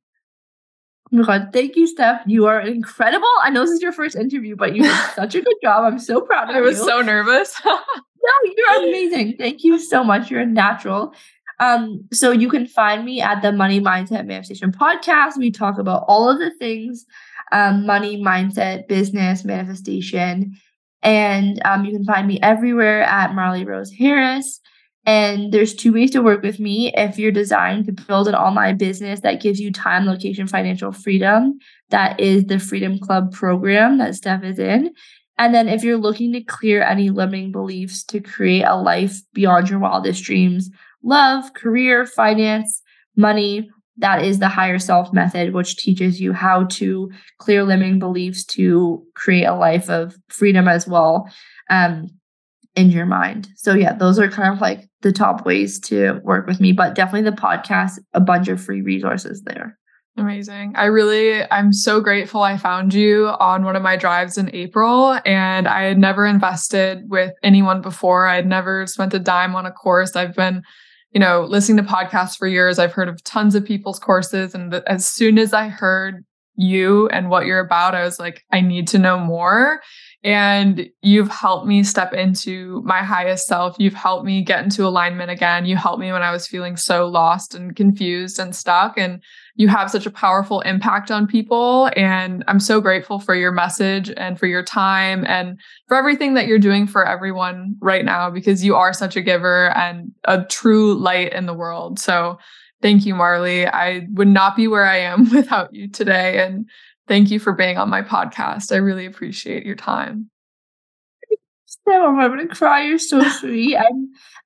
Oh my God. Thank you, Steph. You are incredible. I know this is your first interview, but you did such a good job. I'm so proud of you. I was so nervous. no, you're amazing. Thank you so much. You're a natural. Um, so you can find me at the Money Mindset Manifestation podcast. We talk about all of the things um, money, mindset, business, manifestation. And um, you can find me everywhere at Marley Rose Harris. And there's two ways to work with me. If you're designed to build an online business that gives you time, location, financial freedom, that is the Freedom Club program that Steph is in. And then if you're looking to clear any limiting beliefs to create a life beyond your wildest dreams, love, career, finance, money, that is the higher self method, which teaches you how to clear limiting beliefs to create a life of freedom as well. Um, in your mind. So yeah, those are kind of like the top ways to work with me, but definitely the podcast, a bunch of free resources there. Amazing. I really, I'm so grateful I found you on one of my drives in April. And I had never invested with anyone before. I had never spent a dime on a course. I've been, you know, listening to podcasts for years. I've heard of tons of people's courses. And as soon as I heard you and what you're about, I was like, I need to know more. And you've helped me step into my highest self. You've helped me get into alignment again. You helped me when I was feeling so lost and confused and stuck. And you have such a powerful impact on people. And I'm so grateful for your message and for your time and for everything that you're doing for everyone right now because you are such a giver and a true light in the world. So thank you, Marley. I would not be where I am without you today. And Thank you for being on my podcast. I really appreciate your time. I'm gonna cry. You're so sweet. I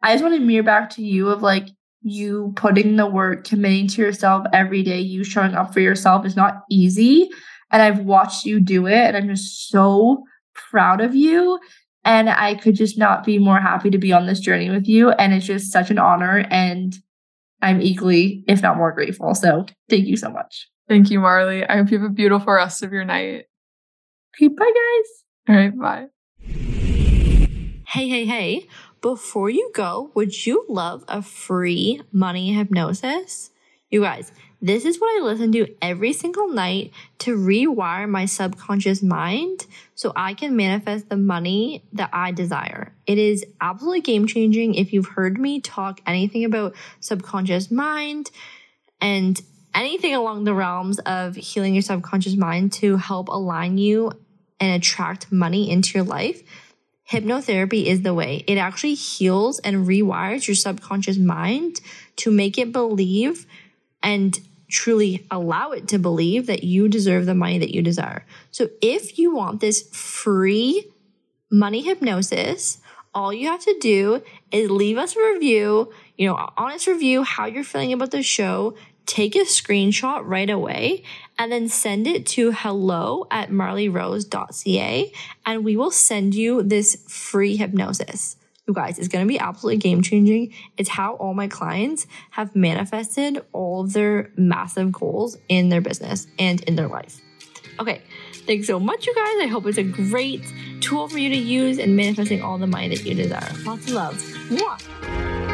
I just want to mirror back to you of like you putting the work, committing to yourself every day, you showing up for yourself is not easy. And I've watched you do it, and I'm just so proud of you. And I could just not be more happy to be on this journey with you. And it's just such an honor. And I'm equally, if not more, grateful. So thank you so much. Thank you, Marley. I hope you have a beautiful rest of your night. Okay, bye, guys. All right, bye. Hey, hey, hey. Before you go, would you love a free money hypnosis? You guys, this is what I listen to every single night to rewire my subconscious mind so I can manifest the money that I desire. It is absolutely game changing. If you've heard me talk anything about subconscious mind and anything along the realms of healing your subconscious mind to help align you and attract money into your life, hypnotherapy is the way. It actually heals and rewires your subconscious mind to make it believe and truly allow it to believe that you deserve the money that you desire. So if you want this free money hypnosis, all you have to do is leave us a review, you know, honest review, how you're feeling about the show, take a screenshot right away and then send it to hello at marleyrose.ca and we will send you this free hypnosis. You guys, it's going to be absolutely game changing. It's how all my clients have manifested all of their massive goals in their business and in their life. Okay, thanks so much, you guys. I hope it's a great tool for you to use in manifesting all the money that you desire. Lots of love. Mwah.